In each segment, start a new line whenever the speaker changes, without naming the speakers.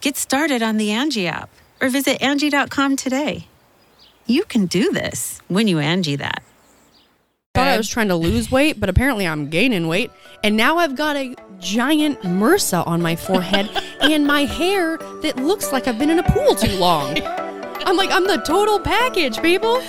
Get started on the Angie app or visit Angie.com today. You can do this when you Angie that.
I thought I was trying to lose weight, but apparently I'm gaining weight. And now I've got a giant MRSA on my forehead and my hair that looks like I've been in a pool too long. I'm like, I'm the total package, people.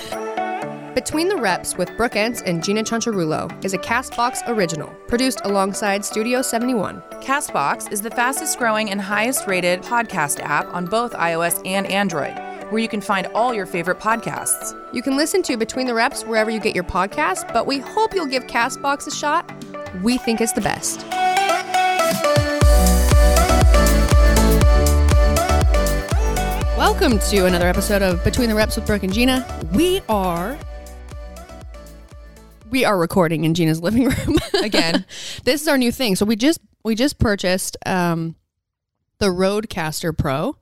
Between the Reps with Brooke Ence and Gina Chancharulo is a Castbox original, produced alongside Studio 71.
Castbox is the fastest growing and highest rated podcast app on both iOS and Android, where you can find all your favorite podcasts.
You can listen to Between the Reps wherever you get your podcast, but we hope you'll give Castbox a shot. We think it's the best.
Welcome to another episode of Between the Reps with Brooke and Gina. We are we are recording in Gina's living room
Again.
this is our new thing. So we just we just purchased um the RodeCaster Pro.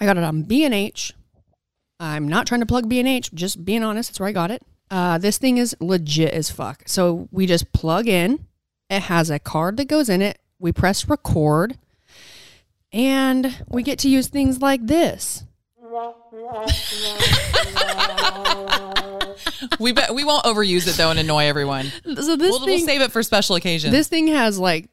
I got it on B&H. I'm not trying to plug B&H, just being honest, that's where I got it. Uh, this thing is legit as fuck. So we just plug in. It has a card that goes in it. We press record, and we get to use things like this.
we bet we won't overuse it though and annoy everyone.
So this
We'll, we'll save it for special occasions.
this thing has like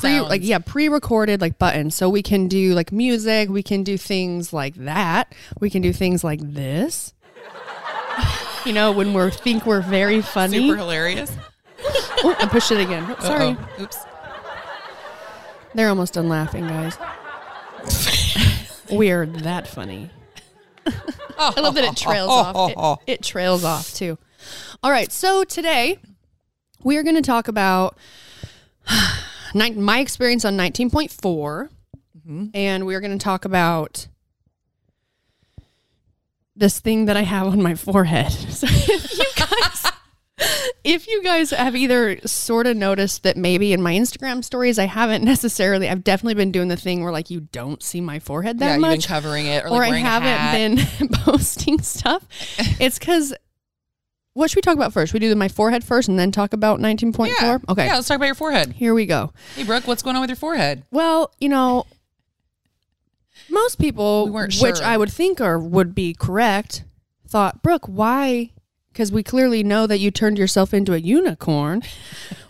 pre, like yeah pre-recorded like buttons so we can do like music we can do things like that we can do things like this you know when we think we're very funny
super hilarious.
oh, i pushed it again Oh, sorry
Uh-oh. Oops.
they're almost done laughing guys we're that funny i love that it trails off. It, it trails off too. All right so today we are going to talk about my experience on 19.4 mm-hmm. and we're going to talk about this thing that i have on my forehead. So if you guys if you guys have either sort of noticed that maybe in my instagram stories i haven't necessarily i've definitely been doing the thing where like you don't see my forehead that
yeah,
much
covering it, or,
or,
like
I haven't been posting stuff. It's because what should we talk about first? We do my forehead first and then talk about 19.4?
Yeah.
Okay.
Yeah, let's talk about your forehead.
Here we go.
Hey, Brooke, what's going on with your forehead?
Well, you know, most people,
We weren't
which. I would think are would be correct, thought, Brooke, why? Because we clearly know that you turned yourself into a unicorn.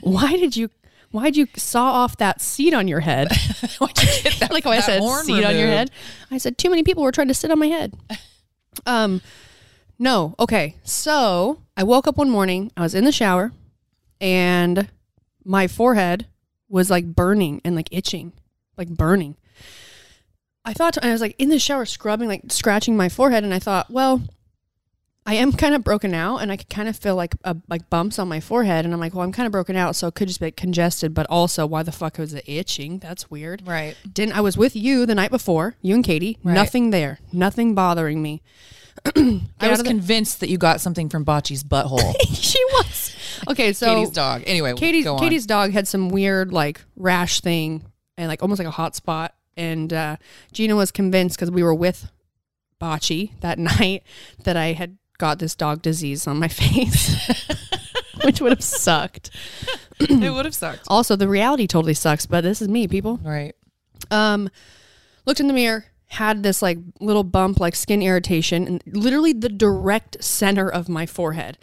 why did you? Why'd you saw off that seat on your head?
Why'd you get that,
like how I said seat on your head. I said too many people were trying to sit on my head. Um, no. Okay. So I woke up one morning. I was in the shower, and my forehead was like burning and like itching, like burning. I thought I was like in the shower scrubbing, like scratching my forehead, and I thought, well, I am kind of broken out, and I could kind of feel like a, like bumps on my forehead, and I'm like, well, I'm kind of broken out, so it could just be congested, but also, why the fuck was it itching? That's weird.
Right.
Didn't I was with you the night before, you and Katie,
Right.
nothing there, nothing bothering me.
I was convinced that you got something from Bocce's butthole.
she was okay. So
Katie's dog. Anyway,
Katie's. Katie's dog had some weird like rash thing and like almost like a hot spot. And uh, Gina was convinced because we were with Bocce that night that I had got this dog disease on my face, which would have sucked.
it would have sucked.
Also, the reality totally sucks, but this is me, people.
Right.
Um, looked in the mirror, had this like little bump, like skin irritation, and literally the direct center of my forehead.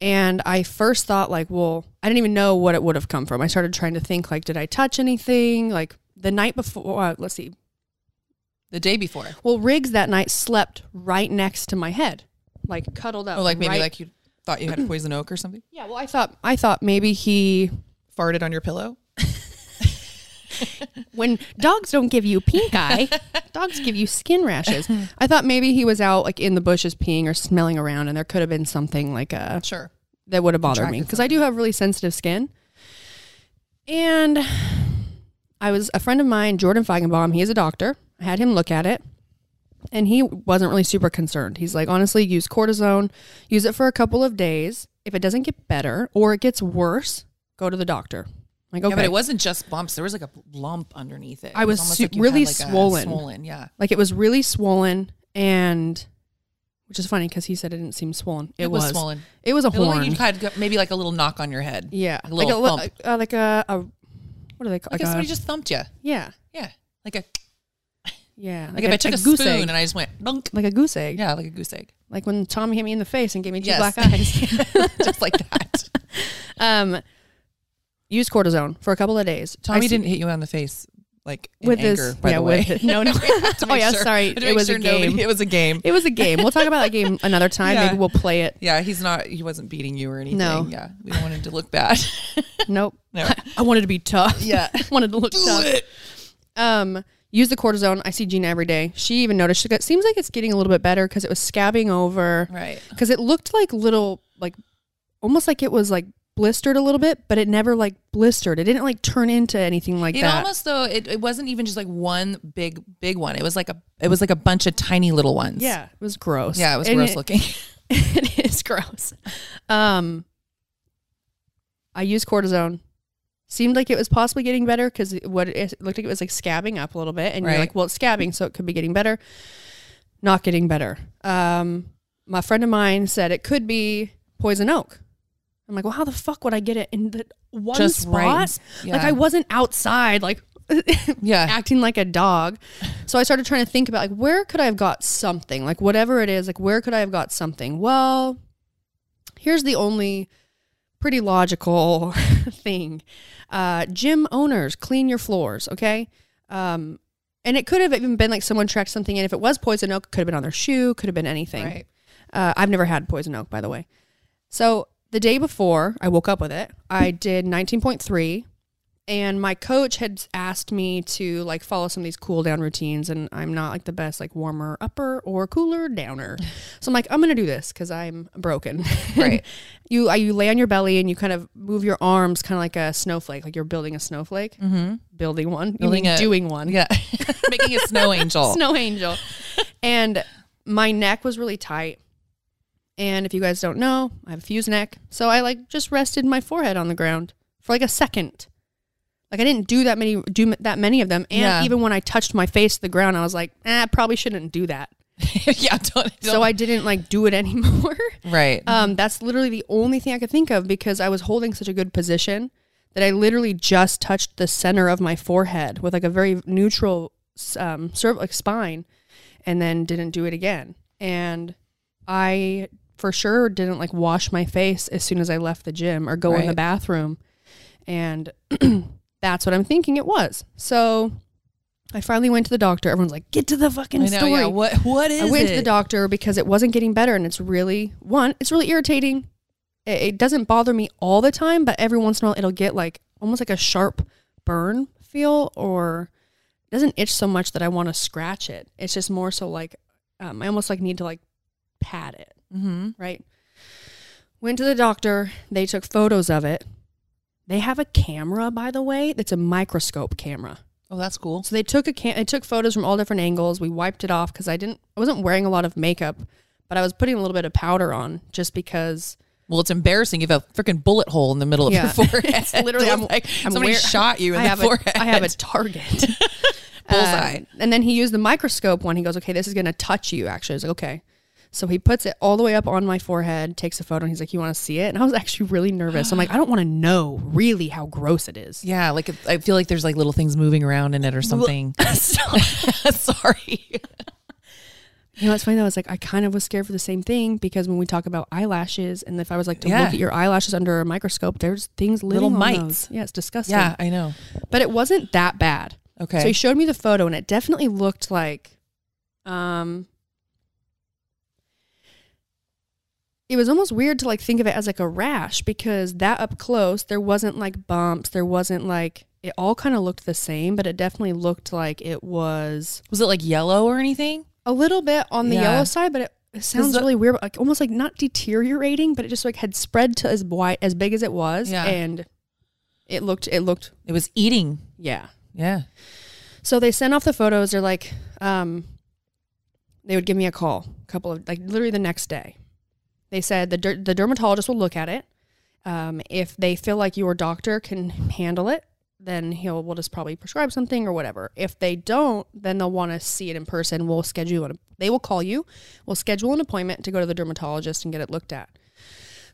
And I first thought like, well, I didn't even know what it would have come from. I started trying to think like, did I touch anything? Like the night before, uh, let's see.
The day before.
Well, Riggs that night slept right next to my head, like cuddled up.
Oh, like maybe
right-
like you thought you had poison oak or something?
yeah. Well, I thought I thought maybe he
Farted on your pillow?
when dogs don't give you pink eye, dogs give you skin rashes. I thought maybe he was out like in the bushes peeing or smelling around, and there could have been something like a
Sure.
that would have bothered me
Attracted
because I do have really sensitive skin. And I was a friend of mine, Jordan Feigenbaum. He is a doctor. I had him look at it, and he wasn't really super concerned. He's like, honestly, use cortisone, use it for a couple of days. If it doesn't get better or it gets worse, go to the doctor. Like, okay,
Yeah, but it wasn't just bumps. There was like a lump underneath it.
I
It
was
almost
su-
like
really
like,
swollen.
Swollen, yeah.
like it was really swollen, and which is funny because he said it didn't seem swollen. It,
It was swollen.
It was a
It
horn.
like you had maybe like a little knock on your head.
yeah,
a little
like a,
thump.
li- uh, like a, a what do they call
Like
like a,
somebody just thumped you.
yeah
Yeah. Like a
yeah
like, if
a-
I took a,
goose
spoon
egg.
and I just went dunk.
like a goose egg.
Yeah, like a goose egg.
Like when Tommy hit me in the face and gave me two
Yes.
black eyes.
just like that.
um, use cortisone for a couple of days.
Tommy
see-
didn't hit you on the face like in
with
anger,
this.
by
yeah,
the way.
with no, no. Oh yeah,
sure-
sorry. It was a
sure nobody-
game.
It was a game.
It was a game. We'll talk about that game another time.
Yeah.
Maybe we'll play it.
Yeah, he's not. He wasn't beating you or anything.
No.
Yeah, we don't want him to look bad.
Nope.
No.
I, I wanted to be tough.
Yeah.
I wanted to look tough. Do it. Um, use the cortisone. I see Gina every day. She even noticed it seems like it's getting a little bit better because it was scabbing over.
right.
Because it looked like little, like almost like it was like blistered a little bit, but it never like blistered. It didn't like turn into anything like
It
that.
almost though it, it wasn't even just like one big big one. It was like a it was like a bunch of tiny little ones.
yeah, it was gross.
Yeah, it was
And
gross looking.
it is gross. Um, I use cortisone. Seemed like it was possibly getting better because what it, looked like it was like scabbing up a little bit, and you're like, well, it's scabbing, so it could be getting better. Not getting better. Um, my friend of mine said it could be poison oak. I'm like, well, how the fuck would I get it in the one
Just
spot?
right
Like
yeah.
I wasn't outside, like
Yeah.
acting like a dog. So I started trying to think about like where could I have got something? Like whatever it is, like where could I have got something? Well, here's the only pretty logical thing. Uh, gym owners clean your floors, okay? Um, and it could have even been like someone tracked something in. If it was poison oak, could have been on their shoe, could have been anything.
Right.
Uh, I've never had poison oak, by the way. So the day before I woke up with it, I did 19.3 and my coach had asked me to like follow some of these cool down routines and i'm not like the best like warmer upper or cooler downer so i'm like i'm gonna do this because i'm broken
Right.
you uh, you lay on your belly and you kind of move your arms kind of like a snowflake like you're building a snowflake mm-hmm. building one
Building a-
doing one
Yeah. Making a snow angel.
snow angel. and my neck was really tight. And if you guys don't know, I have a fused neck. So I like just rested my forehead on the ground for like a second. Like I didn't do that many do that many of them. And
Yeah.
even when I touched my face to the ground, I was like, eh, I probably shouldn't do that.
yeah. Don't,
So I didn't like do it anymore.
right.
Um, that's literally the only thing I could think of because I was holding such a good position that I literally just touched the center of my forehead with like a very neutral um, cerv- like spine, and then didn't do it again. And I for sure didn't like wash my face as soon as I left the gym or go in the bathroom, and that's what I'm thinking it was. So. I finally went to the doctor. Everyone's like, "Get to the fucking
I know.
story."
Yeah. What what is
I went to the doctor because it wasn't getting better, and it's really one. It's really irritating. It, it doesn't bother me all the time, but every once in a while, it'll get like almost like a sharp burn feel, or it doesn't itch so much that I want to scratch it. It's just more so like um, I almost like need to like pat it. Mm-hmm. Right. Went to the doctor. They took photos of it. They have a camera, by the way, that's a microscope camera.
Oh, that's cool.
So they took a cam- they took photos from all different angles. We wiped it off because I didn't I wasn't wearing a lot of makeup, but I was putting a little bit of powder on just because
Well, it's embarrassing. You have a freaking bullet hole in the middle
Yeah.
of your forehead.
It's literally- I'm-
like
I'm
somebody
wear-
shot you in
I
the
have
forehead.
A, I have a target.
Bullseye.
Um, and then he used the microscope one. He goes, okay, this is going to touch you, actually. I was like, okay. So he puts it all the way up on my forehead, takes a photo, and he's like, you want to see it? And I was actually really nervous. I'm like, I don't want to know really how gross it is.
yeah, like it, I feel like there's like little things moving around in it or something. Sorry.
You know what's funny though? It's like I kind of was scared for the same thing because when we talk about eyelashes, and if I was like to
Yeah.
look at your eyelashes under a microscope, there's things living
Little
on
mites.
those. Yeah, it's disgusting.
Yeah, I know.
but it wasn't that bad.
Okay.
So he showed me the photo, and it definitely looked like, um, it was almost weird to like think of it as like a rash because that up close there wasn't like bumps, there wasn't like it all kind of looked the same, but it definitely looked like it was
was it like yellow or anything?
a little bit on the
Yeah.
yellow side, but it, it sounds really weird, but like almost like not deteriorating, but it just like had spread to as wide as big as it was,
Yeah.
and it looked it looked
It was eating.
yeah.
Yeah.
So they sent off the photos. They're like, um, they would give me a call, a couple of like literally the next day. They said the der- the dermatologist will look at it. Um, if they feel like your doctor can handle it, then he'll will just probably prescribe something or whatever. If they don't, then they'll want to see it in person. We'll schedule an. They will call you. We'll schedule an appointment to go to the dermatologist and get it looked at.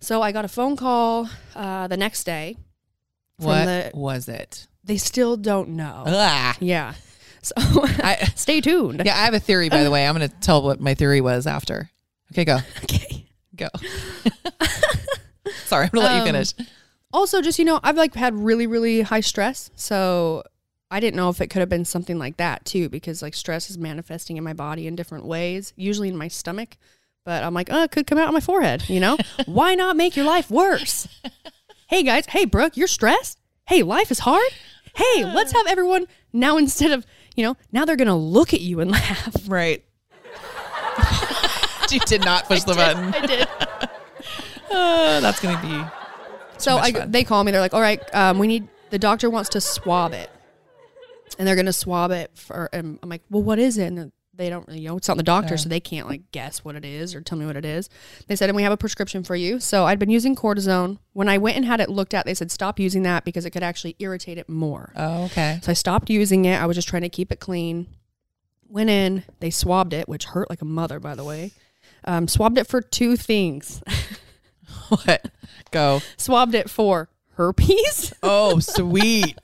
So I got a phone call uh, the next day.
What
the-
was it?
They still don't know.
Ah.
Yeah. So
I,
stay tuned.
yeah, I have a theory, by the way. I'm going to tell what my theory was after. Okay, go.
Okay.
Go. Sorry, I'm to let
Um,
you finish.
Also, just you know, I've like had really, really high stress, so I didn't know if it could have been something like that too, because like stress is manifesting in my body in different ways, usually in my stomach. But I'm like, oh, it could come out on my forehead. You know, why not make your life worse? hey guys, hey Brooke, you're stressed. Hey, life is hard. Hey, let's have everyone now instead of you know now they're gonna look at you and laugh.
Right. you did not push the button.
I did.
Uh, that's going to be.
So I,
fun.
they call me. They're like, "All right, um, we need the doctor wants to swab it, and they're gonna swab it for." And I'm like, "Well, what is it?" And they don't, you know, it's not the doctor, so they can't like guess what it is or tell me what it is. They said, "And we have a prescription for you." So I'd been using cortisone. When I went and had it looked at, they said, "Stop using that because it could actually irritate it more."
Oh, okay.
So I stopped using it. I was just trying to keep it clean. Went in, they swabbed it, which hurt like a mother, by the way. Um, swabbed it for two things.
What? Go.
swabbed it for herpes.
Oh, sweet.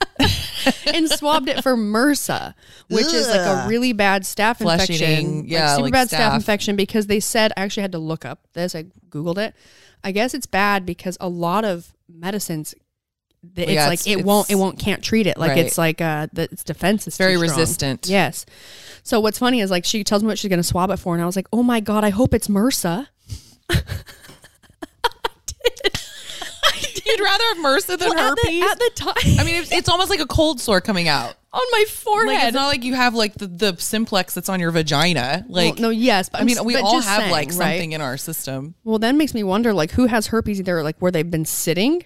and swabbed it for MRSA, which is like a really bad staph
Flesh
infection.
eating, yeah,
like super
like
bad staph
staph.
infection because they said I actually had to look up this. I googled it. I guess it's bad because a lot of medicines. It's
Yeah,
like
it's-
it won't. It won't can't treat it. Like
Right.
it's like uh, the its defense is
Very resistant.
Yes. So what's funny is like she tells me what she's gonna swab it for, and I was like, oh my god, I hope it's MRSA.
You'd rather have MRSA than
Well, at the-
herpes?
at the time.
I mean, it's, it's almost like a cold sore coming out.
on my forehead.
Like, it's not like you have like the, the simplex that's on your vagina. Like,
well, no, yes, but
I mean, we all have
saying,
like
right?
something in our system.
Well, that makes me wonder, like, who has herpes either, like, where they've been sitting?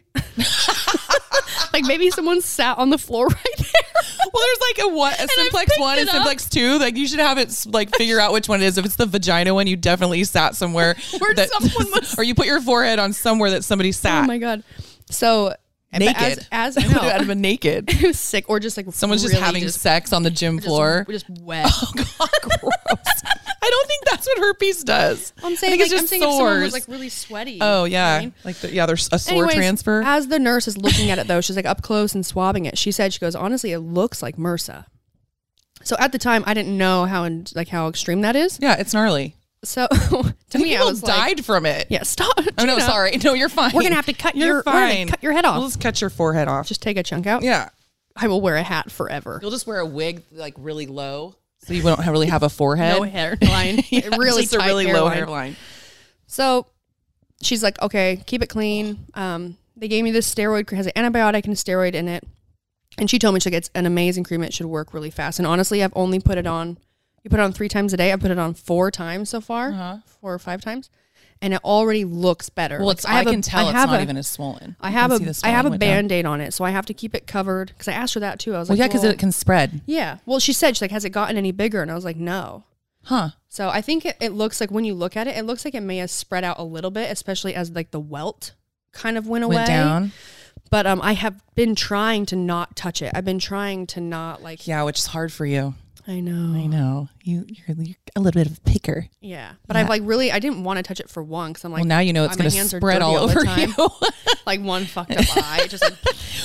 Like, maybe someone sat on the floor right there.
Well, there's like a what a simplex one and simplex two. Like you should have it like figure out which one it is. If it's the vagina one, you definitely sat somewhere
Where someone was-
or you put your forehead on somewhere that somebody oh sat
Oh my God. So,
naked.
As, as I know,
have been naked.
it was sick, or just like
Someone's just
really
having sex on the gym floor.
just- just, wet.
Oh god, gross! I don't think that's what herpes does.
I'm saying,
I think it's
like, I'm
just
saying if someone was like really sweaty.
oh
you know I
yeah,
mean?
like the, yeah, there's a sore
Anyways,
transfer.
As the nurse is looking at it though, she's like up close and swabbing it. She said, she goes, honestly, it looks like MRSA. So at the time, I didn't know how like how extreme that is.
yeah, it's gnarly.
So
I
to
think
me, I
people
was like,
died from it.
yeah, stop.
Oh no,
Gina.
sorry. No, you're fine.
We're gonna have to cut
You're
your-
fine.
cut your head off.
We'll just cut your forehead off.
Just take a chunk out.
yeah.
I will wear a hat forever.
You'll just wear a wig like really low, so you don't really have a forehead.
No hairline.
Yeah,
really
just a really low
hairline.
hairline.
So she's like, okay, keep it clean. Um, they gave me this steroid, it has an antibiotic and a steroid in it. And she told me, she's like, it's an amazing cream. It should work really fast. And honestly, I've only put it on, you put it on three times a day. I put it on four times so far,
Uh-huh.
four or five times. And it already looks better.
Well,
Like,
it's, I,
have a-
can tell
I
it's not
a-
even as swollen.
I have
can
a I have a band aid on it, so I have to keep it covered because I asked her that too. I was like,
Well,
like,
yeah, because it can spread.
yeah. Well, she said she's like, has it gotten any bigger? And I was like, no.
Huh.
So I think it, it looks like when you look at it, it looks like it may have spread out a little bit, especially as like the welt kind of went away.
Went down.
But um, I have been trying to not touch it. I've been trying to not like.
Yeah, which is hard for you.
I know.
I know. You, you're, you're a little bit of a picker.
Yeah, but I've like really, I didn't want to touch it for one because I'm like,
well, now you know it's
my
going to spread all over
time.
you.
like one fucked up eye, just like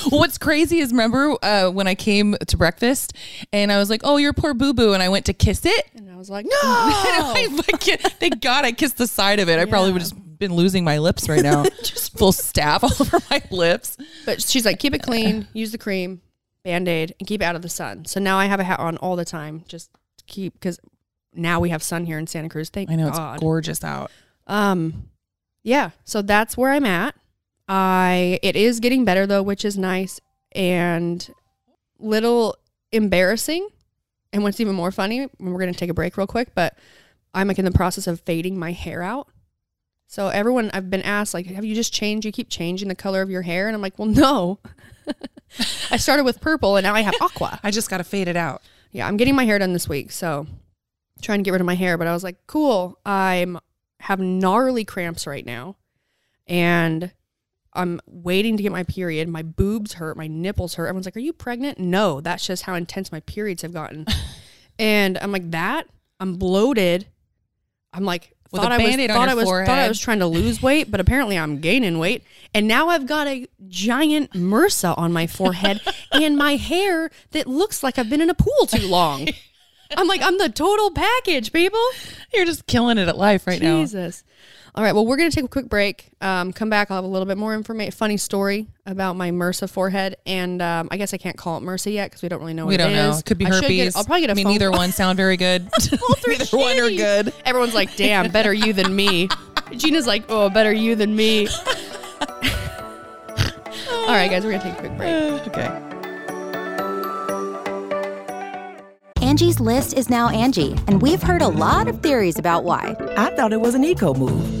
What's crazy is remember uh, when I came to breakfast and I was like, "Oh, your poor boo boo," and I went to kiss it.
and I was like, no.
I fucking- thank God I kissed the side of it. I probably would have just been losing my lips right now, just full staph all over my lips.
But she's like, keep it clean, use the cream, band aid, and keep it out of the sun. So now I have a hat on all the time, just to keep because now we have sun here in Santa Cruz. Thank
I know
God.
it's gorgeous out.
Um, yeah. So that's where I'm at. I it is getting better though, which is nice and little embarrassing. And what's even more funny, we're gonna take a break real quick, but I'm like in the process of fading my hair out. So everyone I've been asked like, have you just changed? You keep changing the color of your hair, and I'm like, well, no. I started with purple, and now I have aqua.
I just got to fade it out.
Yeah, I'm getting my hair done this week, so trying to get rid of my hair. But I was like, cool. I'm have gnarly cramps right now, and I'm waiting to get my period. My boobs hurt, my nipples hurt. Everyone's like, "Are you pregnant?" No, that's just how intense my periods have gotten. and I'm like, that. I'm bloated. I'm like,
With
thought
a
I was
Band-Aid on
thought
your
I was thought I was trying to lose weight, but apparently I'm gaining weight. And now I've got a giant MRSA on my forehead and my hair that looks like I've been in a pool too long. I'm like, I'm the total package, people.
You're just killing it at life right now.
Jesus. All right. Well, we're gonna take a quick break. Um, come back. I'll have a little bit more information, funny story about my MRSA forehead, and um, I guess I can't call it MRSA yet because we don't really know. What
We don't know.
is.
It could be
I
herpes.
Get, I'll probably get a
I mean, neither
call.
one sound very good.
Both are
neither one are good.
Everyone's like, "Damn, better you than me." Gina's like, "Oh, better you than me." All right, guys, we're gonna take a quick break.
okay.
Angie's list is now Angie, and we've heard a lot of theories about why.
I thought it was an eco move.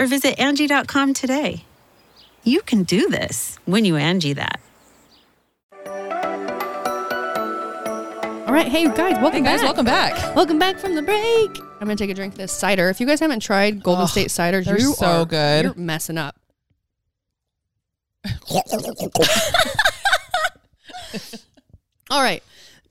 or visit Angie.com today. You can do this when you Angie that.
All right, hey guys, welcome
Hey guys,
back.
welcome back.
Welcome back from the break. I'm gonna take a drink of this cider. If you guys haven't tried Golden
Oh,
State ciders,
they're
you
so
are
good.
You're messing up. All right.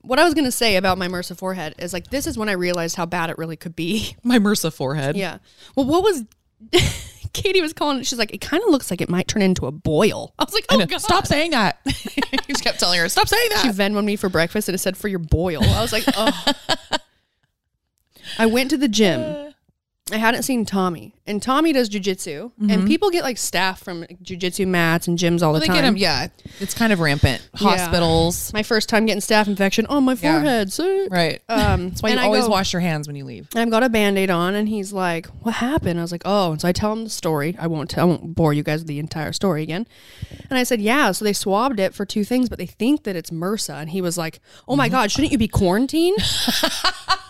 What I was gonna say about my MRSA forehead is like this is when I realized how bad it really could be.
My MRSA forehead.
Yeah. Well, what was Katie was calling? She's like, it kind of looks like it might turn into a boil. I was like, oh god,
Stop saying that. he just kept telling her, stop saying that. She.
Venmoed me for breakfast and it said for your boil. I was like, oh. I went to the gym. Uh. I hadn't seen Tommy, and Tommy does jujitsu, and people get like staph from jujitsu mats and gyms all
Well,
the
they
time.
get them. Yeah, it's kind of rampant.
Yeah.
Hospitals.
My first time getting staph infection on my
Yeah.
forehead. So,
Right.
Um,
That's why you
I
always
go-
wash your hands when you leave.
I've got a band-aid on and he's like, What happened? I was like, Oh, and so I tell him the story. I won't I won't bore you guys with the entire story again. And I said, Yeah, so they swabbed it for two things, but they think that it's MRSA. And he was like, Oh
Mm-hmm.
my God, shouldn't you be quarantined?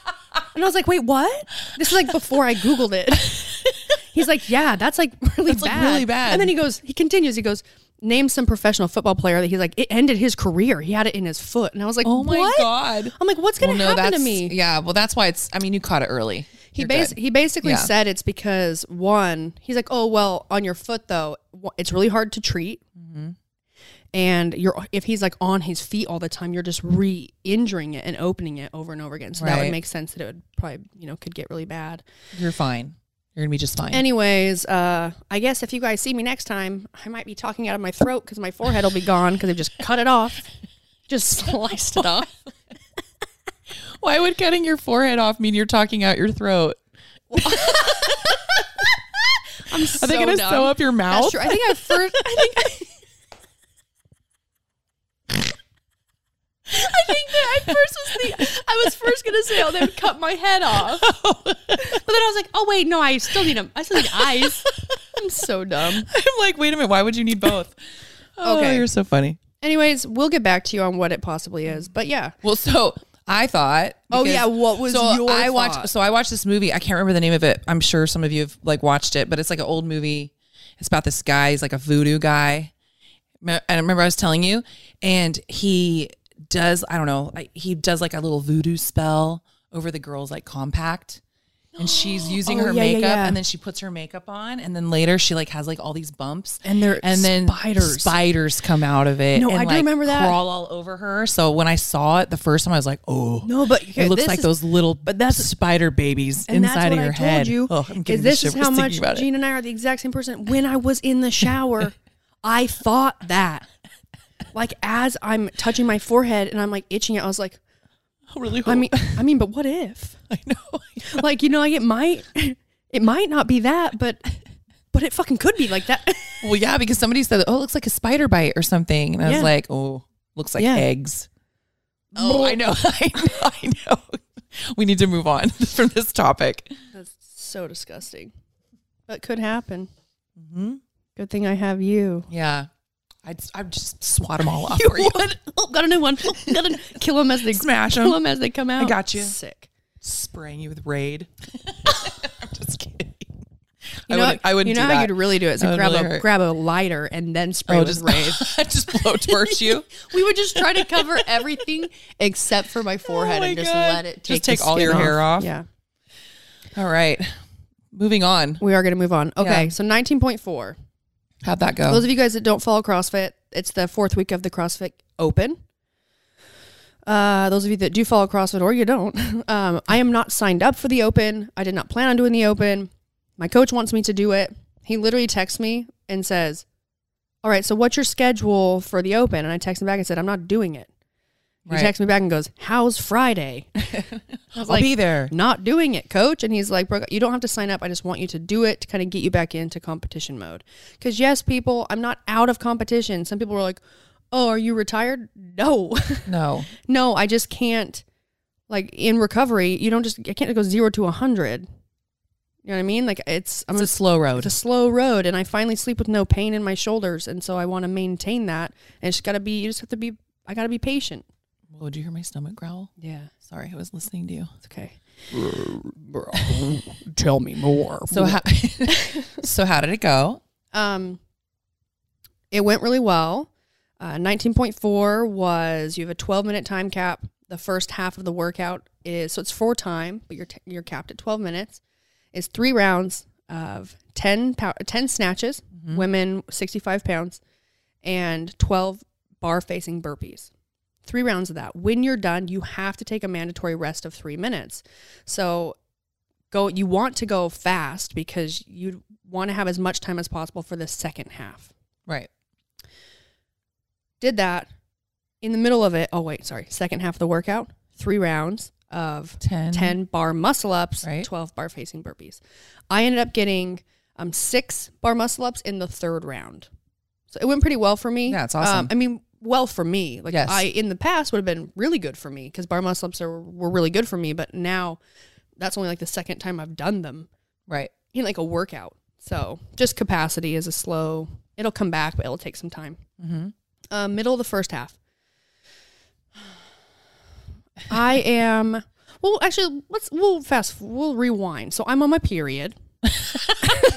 and I was like, Wait, what? This is like before I Googled it. he's like, Yeah, that's like really
That's, like,
bad.
really bad.
And then he goes, he continues, he goes, Name some professional football player that he's like, it ended his career. He had it in his foot. And I was like,
Oh my
"What?"
God.
I'm like, what's gonna
Well, no,
happen to me?
Yeah, well, that's why it's. I mean, you caught it early.
He bas- he basically
Yeah.
said it's because one, he's like, oh well, on your foot though, it's really hard to treat,
Mm-hmm.
And you're if he's like on his feet all the time, you're just re-injuring it and opening it over and over again. So that would make sense that it would probably you know could get really bad.
You're fine. You're gonna be just fine.
Anyways, uh, I guess if you guys see me next time, I might be talking out of my throat because my forehead will be gone because they've just cut it off, just sliced it off.
Why would cutting your forehead off mean you're talking out your throat?
I'm so Are
they gonna
dumb.
sew up your mouth?
I think I first. I think. I, I think that I first was the, I was first gonna say, oh, they would cut my head off, but then I was like, oh wait, no, I still need them. I still need eyes. I'm so dumb.
I'm like, wait a minute. Why would you need both? Oh,
Okay.
you're so funny.
Anyways, we'll get back to you on what it possibly is, but yeah.
Well, so I thought.
Oh, yeah, what was
so
your
I watched. So I watched this movie. I can't remember the name of it. I'm sure some of you have like watched it, but it's like an old movie. It's about this guy. He's like a voodoo guy. And I remember I was telling you, and he does. I don't know. like, He does like a little voodoo spell over the girl's like compact. And she's using
Oh,
her
yeah, yeah,
makeup,
yeah.
and then she puts her makeup on, and then later she like has like all these bumps,
And they're
and then
spiders.
spiders come out of it.
No,
and,
I do
like,
remember that.
Crawl all over her. So when I saw it the first time, I was like, "Oh,
No, but
it looks like
is-
those little
but that's-
spider babies
And
inside
that's what
of your
I told
head."
you.
Oh, I'm getting
this is how much. Gene and I are the exact same person. When I was in the shower, I thought that, like as I'm touching my forehead and I'm like itching it, I was like,
really?
I mean, I mean, but what if?
I know.
Like you know, like it might, it might not be that, but, but it fucking could be like that.
Well, yeah, because somebody said, "Oh, it looks like a spider bite or something," and I
Yeah.
was like, "Oh, looks like
Yeah.
eggs." Oh, I know, I know, I know. We need to move on from this topic.
That's so disgusting, but could happen.
Mm-hmm.
Good thing I have you.
Yeah, I'd I'd just swat them all off
You
for you.
would. Oh, got a new one. got to kill them as they
Smash 'em.
Kill them as they come out.
I got you.
Sick.
Spraying you with raid. I'm just kidding.
You
I
know,
wouldn't. I wouldn't
you know
do
how
that.
you'd really do it?
That would
grab
really
a
hurt.
grab a lighter and then spray
Oh,
with
just
rave.
just blowtorch you.
we would just try to cover everything except for my oh forehead
Oh my
and just
God.
let it
Just
take
take
the
all
skin
your hair off?
Yeah,
All right, moving on.
we are going to move on. Okay,
Yeah.
so nineteen point four.
How'd that go?
Those of you guys that don't follow CrossFit, it's the fourth week of the CrossFit Open. Uh, those of you that do follow CrossFit or you don't, um, I am not signed up for the Open. I did not plan on doing the Open. My coach wants me to do it. He literally texts me and says, "All right, so what's your schedule for the Open?" And I text him back and said, "I'm not doing it." He
Right.
texts me back and goes, "How's Friday?" I was
I'll be there.
Not doing it, coach. And he's like, "Bro, you don't have to sign up. I just want you to do it to kind of get you back into competition mode. Because yes, people, I'm not out of competition. Some people were like, "Oh, are you retired?" No,
No.
no, I just can't Like in recovery, you don't just I can't go zero to a hundred. You know what I mean? Like it's I'm
It's a slow road.
It's a slow road, and I finally sleep with no pain in my shoulders, and so I want to maintain that. And it's got to be. You just have to be. I got to be patient.
Whoa, did you hear my stomach growl?
Yeah.
Sorry, I was listening to you.
It's okay. Tell me more.
So how so how did it go?
Um, it went really well. Uh, 19.4 was you have a 12 minute time cap. The first half of the workout is so it's four time, but you're t- you're capped at 12 minutes. Is three rounds of 10 pow- 10 snatches, women 65 pounds, and 12 bar facing burpees. Three rounds of that. When you're done, you have to take a mandatory rest of three minutes. So go you want to go fast because you want to have as much time as possible for the second half
Right.
did that in the middle of it oh wait sorry second half of the workout three rounds of
10.
10 bar muscle ups
Right.
12 bar facing burpees i ended up getting um six bar muscle ups in the third round so it went pretty well for me
Yeah, it's awesome.
um, i mean well for me like
Yes.
i in the past would have been really good for me because bar muscle ups are, were really good for me but now that's only like the second time i've done them
Right.
in like a workout. So just capacity is a slow. It'll come back, but it'll take some time.
Mm-hmm.
Uh, middle of the first half. I am. Well, actually, let's we'll fast. We'll rewind. So I'm on my period.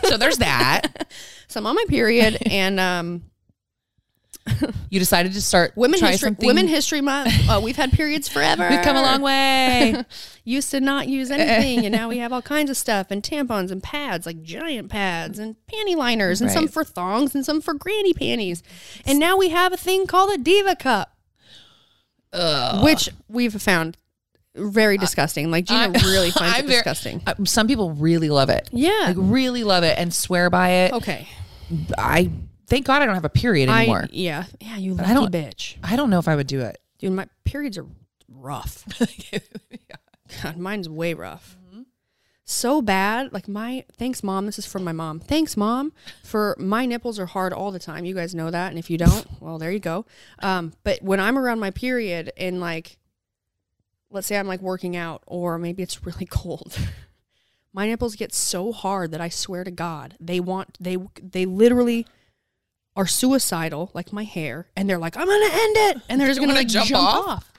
So there's that.
So I'm on my period, and um,
You decided to start
women history.
something-
Women History Month. Uh, we've had periods forever.
We've come a long way.
Used to not use anything, and now we have all kinds of stuff and tampons and pads, like giant pads and panty liners, and some for thongs and some for granny panties. And now we have a thing called a Diva Cup, which we've found very disgusting. Like Gina
I-
really finds
I'm
it
very-
disgusting.
uh, Some people really love it.
Yeah.
Like really love it and swear by it.
Okay.
I thank God I don't have a period
I
anymore.
yeah yeah you lucky
I don't
bitch,
I don't know if I would do it.
dude. My periods are rough. God, mine's way rough. So bad. Like my thanks mom. This is from my mom. Thanks mom for my nipples are hard all the time. You guys know that, and if you don't, well, there you go. Um, but when I'm around my period and like, let's say I'm like working out, or maybe it's really cold. My nipples get so hard that I swear to God, they want they they literally are suicidal, like my hair, and they're like, I'm gonna end it, and they're just gonna like
jump
jump,
off?
off.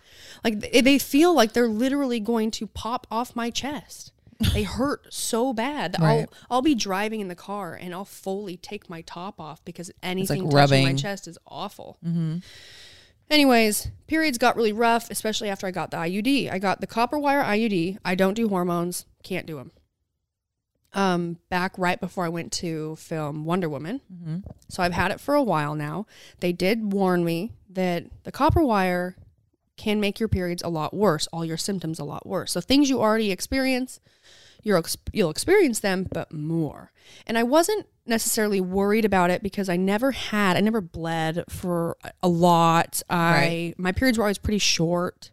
Like they, they feel like they're literally going to pop off my chest. They hurt so bad
Right.
I'll I'll be driving in the car and I'll fully take my top off because anything touching
rubbing.
my chest is awful.
Mm-hmm.
Anyways, periods got really rough, especially after I got the IUD. I got the copper wire IUD. I don't do hormones, can't do them. Um, back right before I went to film Wonder Woman.
Mm-hmm.
So I've had it for a while now. They did warn me that the copper wire can make your periods a lot worse, all your symptoms a lot worse. So things you already experience, you're, ex- you'll experience them, but more. And I wasn't necessarily worried about it because I never had, I never bled for a lot. I
Right.
my periods were always pretty short,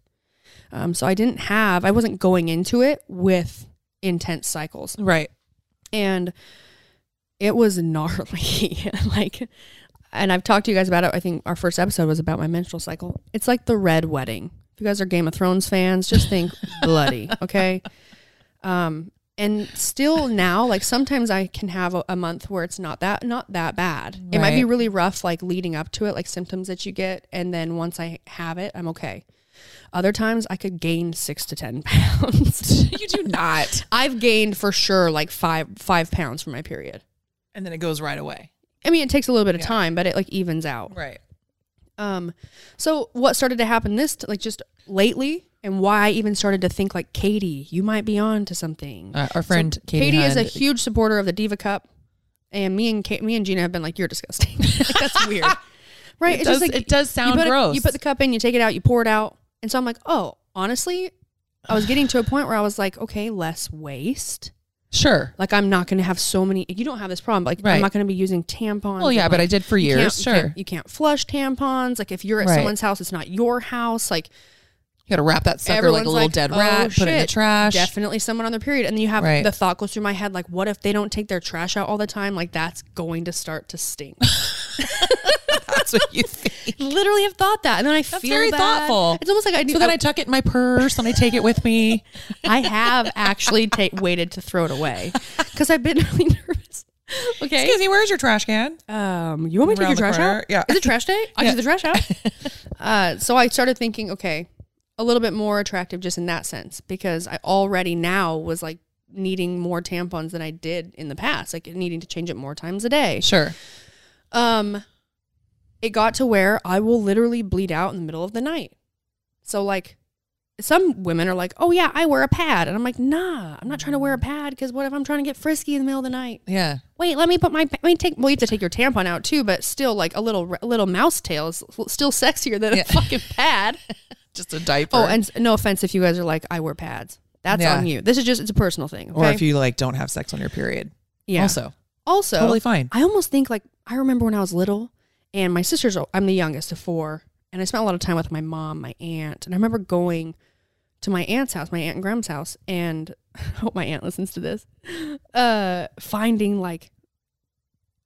um, so I didn't have, I wasn't going into it with intense cycles
Right.
And it was gnarly. Like and i've talked to you guys about it. I think our first episode was about my menstrual cycle. It's like the red wedding. If you guys are game of thrones fans just think bloody okay? Um and still now like sometimes i can have a, a month where it's not that not that bad. It might be really rough like leading up to it like symptoms that you get and then once i have it i'm okay other times i could gain six to ten pounds
you do not.
I've gained for sure like five five pounds from my period.
And then it goes right away.
I mean, it takes a little bit of
Yeah.
time, but it like evens out.
Right.
Um, so what started to happen this like just lately, and why I even started to think like Katie, you might be on to something.
Uh, our friend
So
Katie,
is a huge supporter of the Diva Cup, and me and Ka- me and Gina have been like, "You're disgusting." Like, That's weird, right?
It does- like it does sound
you
gross.
you put the cup in, you take it out, you pour it out, and so I'm like, "Oh, honestly." I was getting to a point where I was like, okay, less waste.
Sure.
Like I'm not going to have so many. You don't have this problem. Like
Right.
I'm not going to be using tampons.
Well, yeah, but
like,
I did for
you
years,
can't- you can't-
sure.
You can't flush tampons. Like if you're at
Right.
someone's house, it's not your house. Like
You got to wrap that sucker like a little dead
"Oh,
rat, put it in the trash.
Definitely someone on their period, and then you have
Right.
the thought goes through my head like, what if they don't take their trash out all the time? Like that's going to start to stink.
That's what you think.
literally have thought that, and then I
That's
feel
very
bad.
thoughtful.
It's almost like I do.
So then I tuck it in my purse and I take it with me.
I have actually ta- waited to throw it away because I've been really nervous. Okay.
Excuse me, where's your trash can?
Um, you want me to take your trash
corner?
out?
Yeah.
Is it trash day? I
Yeah.
take the trash out. uh, so I started thinking, okay, a little bit more attractive just in that sense because I already now was like needing more tampons than I did in the past, like needing to change it more times a day.
Sure.
Um, it got to where I will literally bleed out in the middle of the night. So like, some women are like, "Oh yeah, I wear a pad," and I'm like, "Nah, I'm not trying to wear a pad because what if I'm trying to get frisky in the middle of the night?"
Yeah.
Wait, let me put my. I mean, take. Well, you have to take your tampon out too, but still, like a little a little mouse tail is still sexier than
Yeah.
a fucking pad.
Just a diaper.
oh, and no offense if you guys are like, I wear pads. That's
Yeah.
on you. This is just it's a personal thing.
or if you like don't have sex on your period.
yeah.
Also.
Also,
Totally fine.
I almost think like I remember when I was little, and my sisters. I'm the youngest of four, and I spent a lot of time with my mom, my aunt, and I remember going to my aunt's house, my aunt and grandma's house, and I hope my aunt listens to this. Uh, finding like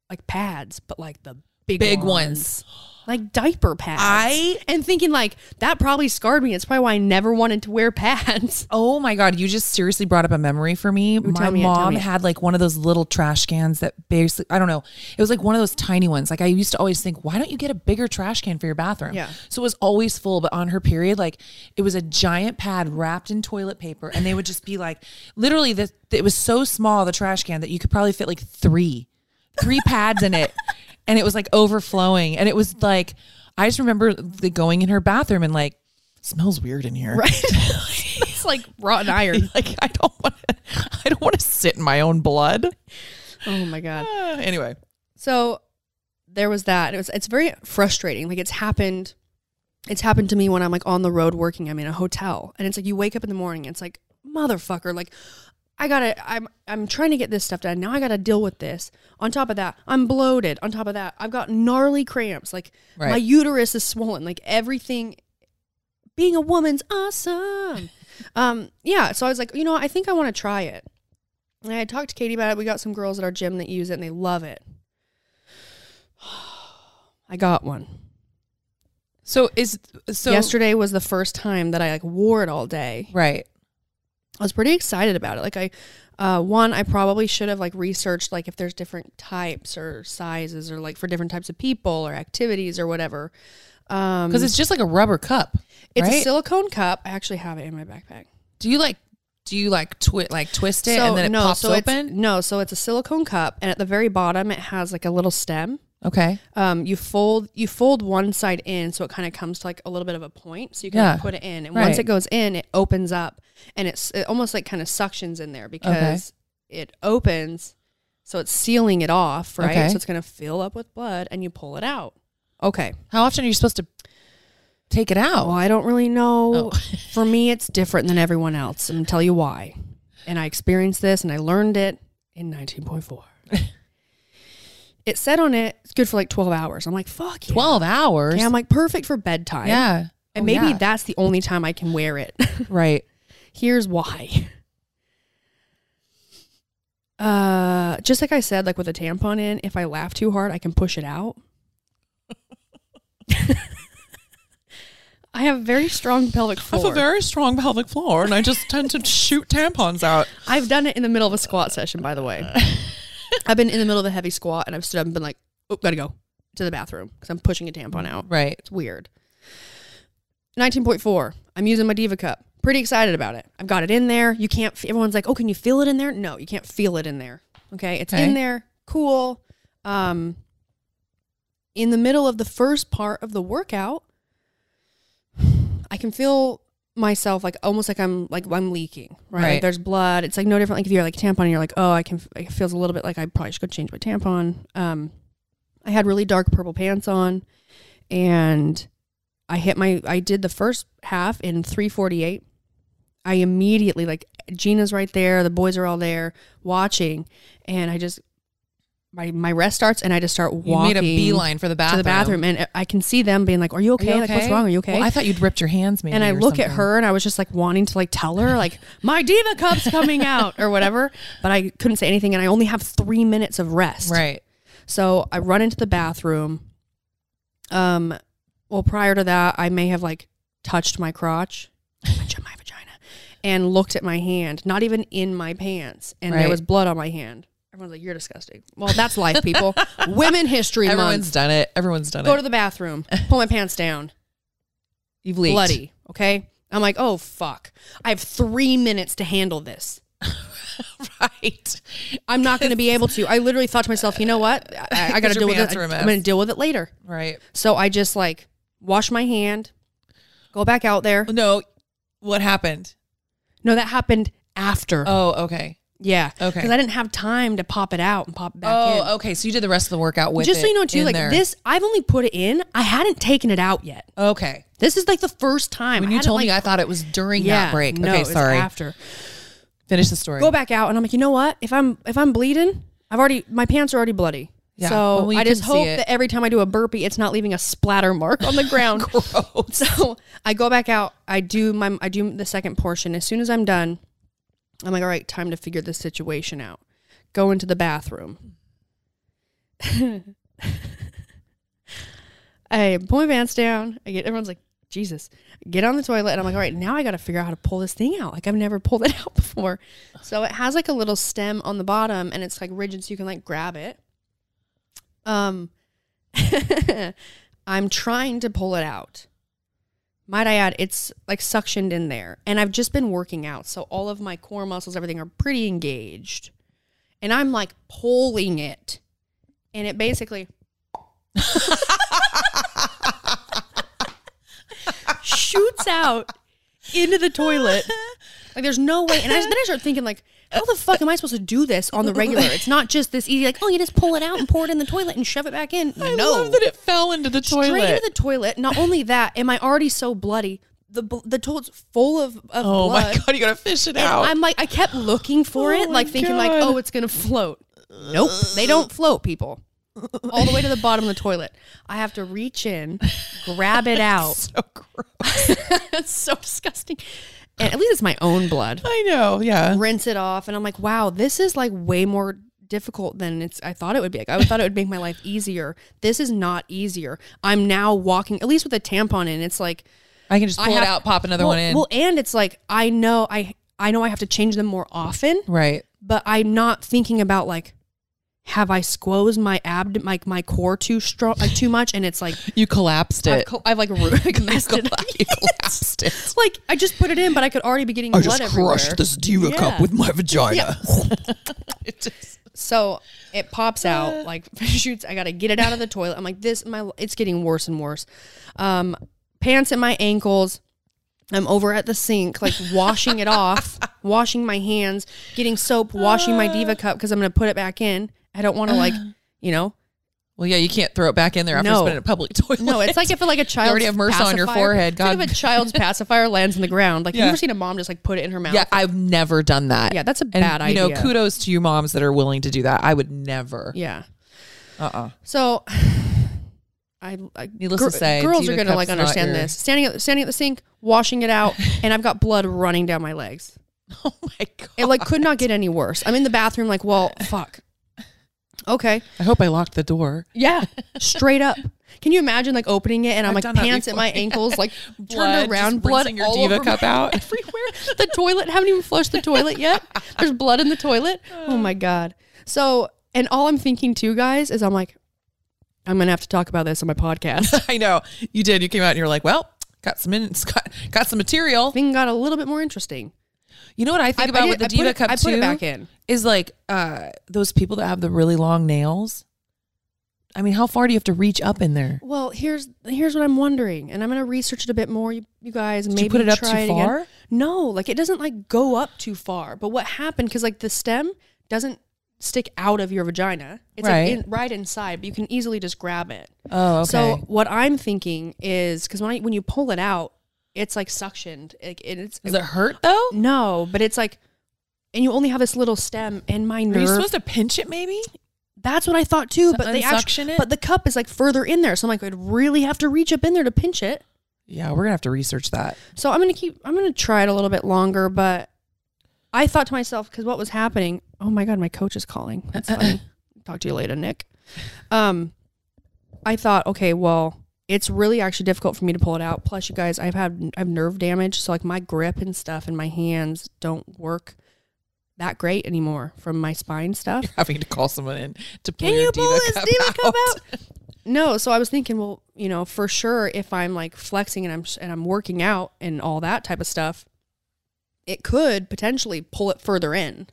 like pads, but like the big
Big
ones.
ones.
Like diaper pads.
I-
and thinking like that probably scarred me. It's probably why I never wanted to wear pads.
Oh my God, you just seriously brought up a memory for me. My
me
mom
it.
had like one of those little trash cans that basically, I don't know, it was like one of those tiny ones. Like I used to always think, why don't you get a bigger trash can for your bathroom?
Yeah.
So it was always full, but on her period, like it was a giant pad wrapped in toilet paper. And they would just be like, literally, the, it was so small, the trash can, that you could probably fit like three, three pads in it. And it was like overflowing. And it was like, I just remember the going in her bathroom and like, smells weird in here.
Right. it's like rotten iron.
like I don't want to, I don't want to sit in my own blood.
Oh my god.
Uh, anyway,
So there was that. It was it's very frustrating. Like it's happened it's happened to me when I'm like on the road working. I'm in a hotel and it's like you wake up in the morning and it's like motherfucker like I got to I'm I'm trying to get this stuff done. Now I got to deal with this. On top of that, I'm bloated. On top of that, I've got gnarly cramps. Like my uterus is swollen. Like everything being a woman's awesome. um yeah, so I was like, you know, I think I want to try it. And I had talked to Katie about it. We got some girls at our gym that use it and they love it. I got one.
so is so
Yesterday was the first time that I like wore it all day.
right?
I was pretty excited about it. Like I uh one I probably should have like researched like if there's different types or sizes or like for different types of people or activities or whatever. Um
Because it's just like a rubber cup.
it's a
right?
silicone cup. I actually have it in my backpack.
Do you like? Do you like twist like twist it and then it pops
so it's-
open?
No, so it's a silicone cup and at the very bottom it has like a little stem.
Okay.
um, you fold you fold one side in so it kind of comes to like a little bit of a point so you can
Yeah.
put it in and once it goes in it opens up and it's it almost like kind of suctions in there because it opens so it's sealing it off right
Okay.
so it's going to fill up with blood and you pull it out okay
How often are you supposed to take it out?
well i don't really know
Oh.
for me it's different than everyone else and I'll tell you why and i experienced this and i learned it in 19.4 it said on it it's good for like 12 hours i'm like fuck yeah.
Twelve hours.
Yeah, I'm like perfect for bedtime.
yeah.
And
Oh,
maybe
yeah.
that's the only time I can wear it.
right.
Here's why. Uh, just like I said, like with a tampon in, if I laugh too hard, I can push it out. I have a very strong pelvic floor.
I have a very strong pelvic floor, and I just tend to shoot tampons out.
I've done it in the middle of a squat session, by the way. I've been in the middle of a heavy squat and I've stood up and been like, oh, gotta go to the bathroom because I'm pushing a tampon out.
Right.
It's weird. 19.4. I'm using my Diva Cup. Pretty excited about it. I've got it in there. You can't, f- everyone's like, oh, can you feel it in there? No, you can't feel it in there. Okay. It's
Okay.
in there. Cool. Um, in the middle of the first part of the workout, I can feel myself like almost like I'm like I'm leaking, right? Like there's blood. It's like no different. Like if you're like tampon, and you're like, oh, I can. It feels a little bit like I probably should go change my tampon. Um, I had really dark purple pants on, and I hit my. I did the first half in 348. I immediately like Gina's right there. The boys are all there watching, and I just my my rest starts, and I just start
You
walking.
made a beeline for the bathroom.
to the bathroom, and I can see them being like, "Are you okay?
Are you
Like, what's wrong? Are you okay?"
Well, I thought you'd ripped your hands, maybe.
and I look at her, and I was just like wanting to like tell her like my diva cup's coming out or whatever, but I couldn't say anything, and I only have three minutes of rest.
Right.
So I run into the bathroom, Um, well, prior to that, I may have like touched my crotch, my my vagina, and looked at my hand, not even in my pants, and there was blood on my hand. Everyone's like, "You're disgusting." Well, that's life, people. Women History
Everyone's
Month.
done it. Everyone's done it.
Go
it.
to the bathroom, pull my pants down,
You've leaked.
bloody. Okay, I'm like, "Oh fuck!" I have three minutes to handle this.
right.
I'm not going to be able to. I literally thought to myself, you know what? I, I got to deal with it.
I,
I'm going to deal with it later.
Right.
So I just like wash my hand, go back out there.
No. What happened?
No, that happened after.
Oh, okay.
Yeah.
okay.
Because I didn't have time to pop it out and pop it back oh, in.
Oh, okay. So you did the rest of the workout with
Just so you know, too, like
there.
this, I've only put it in. I hadn't taken it out yet.
Okay.
This is like the first time.
When
I
you told me, I thought it was during
yeah,
that break.
No,
okay,
it was
sorry.
after.
Finish the story.
Go back out, and I'm like, you know what? If I'm if I'm bleeding, I've already my pants are already bloody.
Yeah,
So
well, you
I just hope that every time I do a burpee, it's not leaving a splatter mark on the ground. So I go back out. I do my I do the second portion. As soon as I'm done, I'm like, all right, time to figure this situation out. Go into the bathroom. I pull my pants down. I get everyone's like, Jesus. Get on the toilet, and I'm like, all right, now I got to figure out how to pull this thing out. Like I've never pulled it out before. So it has like a little stem on the bottom, and it's like rigid, so you can like grab it. Um, I'm trying to pull it out. Might I add, it's like suctioned in there, and I've just been working out, so all of my core muscles, everything, are pretty engaged, and I'm like pulling it, and it basically shoots out into the toilet. Like there's no way. And I, then I start thinking like, how the fuck am I supposed to do this on the regular? It's not just this easy. Like, oh, you just pull it out and pour it in the toilet and shove it back in.
I
no,
love that it fell into the toilet.
straight
toilet.
into the toilet. Not only that, am I already so bloody? The the toilet's full of, of
oh
blood.
my god, you gotta fish it
And
out.
I'm like, I kept looking for
Oh
it, like thinking like, oh, it's gonna float. Nope, they don't float, people. All the way to the bottom of the toilet. I have to reach in, grab it out.
so gross.
it's so disgusting. And at least it's my own blood.
I know. Yeah.
Rinse it off, and I'm like, wow, this is like way more difficult than it's. I thought it would be. Like, I thought it would make my life easier. This is not easier. I'm now walking, at least with a tampon in. It's like
I can just
I
pull it
have-
out, pop another
well,
one in.
Well, and it's like I know I I know I have to change them more often,
right.
but I'm not thinking about like have I squoze my abd my my core too strong like too much and it's like
You collapsed
I've,
it.
co- I've like, ru- like messed it up.
you collapsed it.
like I just put it in but I could already be getting blood everywhere.
This diva
cup with
my vagina.
It just
So it pops out like shoots. I gotta get it out of the toilet. I'm like this. My it's getting worse and worse. Um, pants at my ankles. I'm over at the sink, like washing it off, washing my hands, getting soap, washing my diva cup because I'm gonna put it back in. I don't want to like, you know.
well, yeah, you can't throw it back in there after
No.
it's been in a public toilet.
No, it's like if like a child
already have MRSA on your forehead,
It's like
God.
if a child's pacifier lands on the ground. Like,
Yeah.
you ever seen a mom just like put it in her mouth?
Yeah, I've never done that.
Yeah, that's a
and,
bad idea.
You know, kudos to you moms that are willing to do that. I would never.
yeah.
Uh uh
So, I, I
Needless
gir-
to say,
girls are gonna like understand
your-
this. Standing at standing at the sink, washing it out, and I've got blood running down my legs.
Oh my god.
It like could not get any worse. I'm in the bathroom, like, well, fuck. Okay,
I hope I locked the door.
yeah, straight up. Can you imagine like opening it and I'm
I've
like pants at my ankles, like
Blood,
turned around, blood
your
all
Diva
over
cup out.
everywhere. The toilet haven't even flushed the toilet yet. There's blood in the toilet. Oh my god. So, and all I'm thinking too, guys, is I'm like, I'm gonna have to talk about this on my podcast.
I know you did. You came out and you're like, well, got some in, got, got some material.
Thing got a little bit more interesting.
You know what I think
I-
about
I
with the
I
Diva
it-
Cup
I put it
too?
back in.
Is like uh those people that have the really long nails. I mean, how far do you have to reach up in there?
Well, here's here's what I'm wondering, and I'm gonna research it a bit more, you, you guys.
Did
maybe
you put it up
try
too
it again.
far?
No, like it doesn't like go up too far. But what happened? Because like the stem doesn't stick out of your vagina. It's
Right.
like in, right inside, but you can easily just grab it.
Oh, okay.
So what I'm thinking is because when I, when you pull it out, it's like suctioned. Like it- it's
Does it hurt though?
no, but it's like, and you only have this little stem, and my nerve.
Are you supposed to pinch it maybe?
That's what I thought too.
To
but they actually,
it?
but the cup is like further in there, so I'm like, I'd really have to reach up in there to pinch it.
Yeah, we're gonna have to research that.
So I'm gonna keep. I'm gonna try it a little bit longer, but I thought to myself because what was happening. Oh my god, my coach is calling. That's funny. Talk to you later, Nick. Um, I thought, okay, well, it's really actually difficult for me to pull it out. Plus, you guys, I've had I've nerve damage, so like my grip and stuff and my hands don't work that great anymore from my spine stuff.
Having to call someone in to pull
Can you pull this diva
out.
cup out? No, so I was thinking, well, you know, for sure, if I'm like flexing and I'm and I'm working out and all that type of stuff, it could potentially pull it further in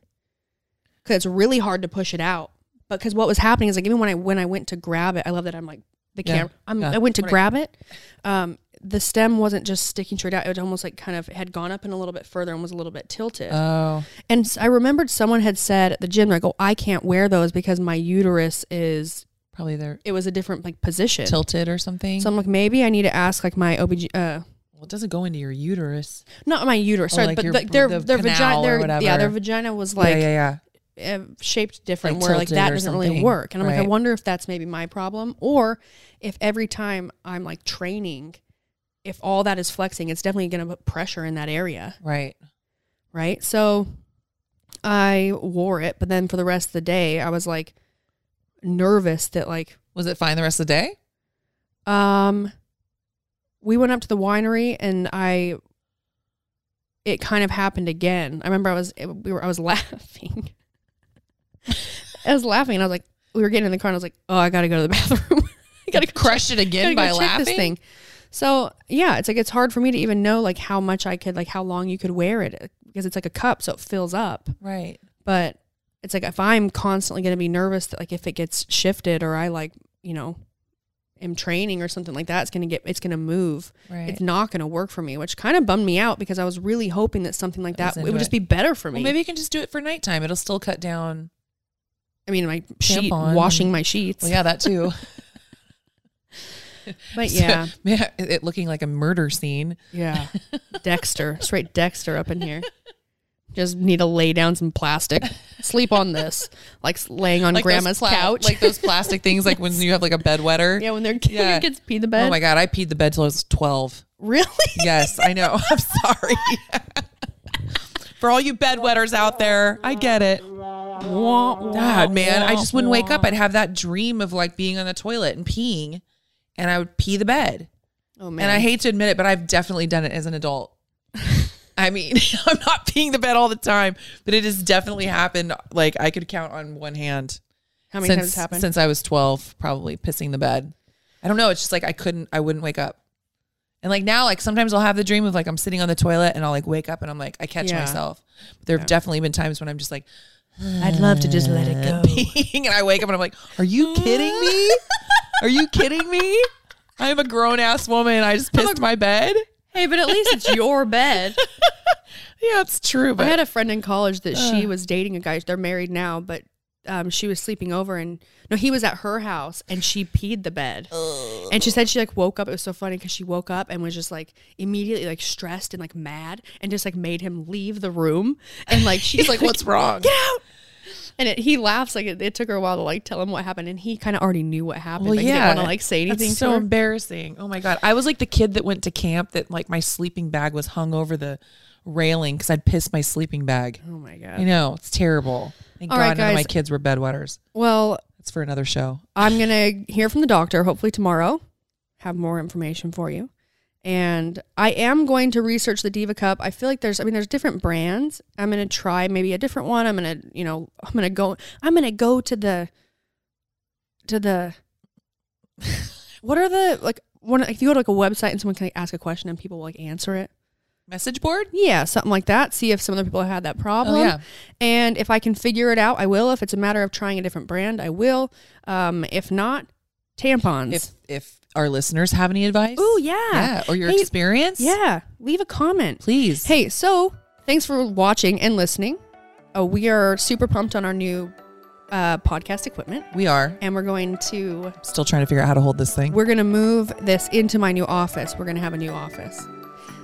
because it's really hard to push it out. But because what was happening is like even when I when I went to grab it, I love that I'm like the
Yeah,
camera. I'm,
yeah.
I went to
Right.
grab it. Um, the stem wasn't just sticking straight out; it was almost like kind of had gone up and a little bit further and was a little bit tilted.
Oh,
And I remembered someone had said at the gym, like, "Oh, I can't wear those because my uterus is."
probably they're
It was a different like position.
tilted or something.
So I'm like, maybe I need to ask like my OBG, uh,
well, it doesn't go into your uterus.
not my uterus,
Oh,
sorry,
like
but
your-
like their
the
their vagina, their yeah, their vagina was like
yeah, yeah, yeah,
uh, shaped different,
Like
where like that doesn't really work. And I'm like, I wonder if that's maybe my problem, or if every time I'm like training, if all that is flexing, it's definitely going to put pressure in that area.
Right.
right? So I wore it, but then for the rest of the day, I was like nervous that like
Was it fine the rest of the day?
um we went up to the winery and I it kind of happened again. I remember I was we were I was laughing. I was laughing and I was like we were getting in the car and I was like, "Oh, I got to go to the bathroom." I got to
Crush it again by laughing?
So, yeah, it's like it's hard for me to even know like how much I could like how long you could wear it because it's like a cup so it fills up.
Right.
But it's like if I'm constantly going to be nervous that like if it gets shifted or I like, you know, am training or something like that, it's going to get, it's going to move.
Right.
It's not going to work for me, which kind of bummed me out because I was really hoping that something like that, it would just be better for me.
Well, maybe you can just do it for nighttime. It'll still cut down.
I mean, my sheet,
Tampon.
washing my sheets.
Well, yeah, that too.
But
So,
yeah,
yeah, it looking like a murder scene.
yeah. Dexter, straight Dexter up in here. Just need to lay down some plastic, sleep on this, like laying on
Like
grandma's
pla-
couch.
like those plastic things, like when you have like a bedwetter.
yeah, when their
Yeah.
kids pee the bed.
Oh my god, I peed the bed till I was twelve.
Really?
Yes, I know. I'm sorry. For all you bedwetters out there, I get it. God, man, I just wouldn't wake up. I'd have that dream of like being on the toilet and peeing, and I would pee the bed.
Oh man.
And I hate to admit it, but I've definitely done it as an adult. I mean, I'm not peeing the bed all the time, but it has definitely happened. Like I could count on one hand.
How many
since,
times happened?
Since I was 12, probably pissing the bed. I don't know. It's just like I couldn't, I wouldn't wake up. And like now, like sometimes I'll have the dream of like I'm sitting on the toilet and I'll like wake up and I'm like, I catch
Yeah.
myself. But there have definitely been times when I'm just like,
I'd love to just let it go.
and I wake up and I'm like, Are you kidding me? Are you kidding me? I'm a grown ass woman. I just pissed my bed.
Hey, but at least it's your bed.
Yeah, it's true. But
I had a friend in college that she was dating a guy. They're married now, but um, she was sleeping over and no, he was at her house and she peed the bed. And she said she like woke up. It was so funny because she woke up and was just like immediately like stressed and like mad and just like made him leave the room. And like she's
like, What's wrong?
Get out! And it, he laughs like it, it took her a while to like tell him what happened, and he kind of already knew what happened.
Well,
but
yeah,
didn't want to like say anything.
That's so embarrassing. Oh my god, I was like the kid that went to camp that like my sleeping bag was hung over the railing because I'd pissed my sleeping bag.
Oh my god!
I know it's terrible. Thank
All
God
right,
none of my kids were bedwetters.
Well,
That's for another show.
I'm gonna hear from the doctor hopefully tomorrow. Have more information for you. And I am going to research the Diva Cup. I feel like there's I mean there's different brands. I'm gonna try maybe a different one. I'm gonna, you know, I'm gonna go I'm gonna go to the to the what are the like one if you go to like a website and someone can like, ask a question and people will like answer it.
Message board.
Yeah, something like that. See if some other people have had that problem.
Oh, yeah.
And if I can figure it out, I will. If it's a matter of trying a different brand, I will. Um, if not, tampons.
If if our listeners have any advice,
Oh yeah.
yeah, or your
Hey,
experience,
Yeah. Leave a comment.
please.
Hey, so thanks for watching and listening. Uh, we are super pumped on our new uh, podcast equipment,
we are
and we're going to
still trying to figure out how to hold this thing.
we're going to move this into my new office. We're going to have a new office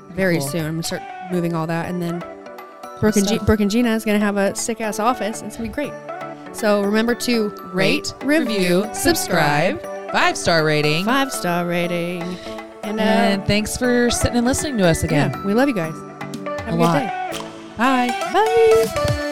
very
Cool.
soon. I'm to start moving all that, and then Brooke and, G- Brooke and Gina is going to have a sick ass office. It's going to be great. So remember to rate, review, subscribe,
five star rating,
five star rating, and, uh,
and thanks for sitting and listening to us again.
yeah, we love you guys. Have a,
A
good
lot.
day.
Bye.
Bye.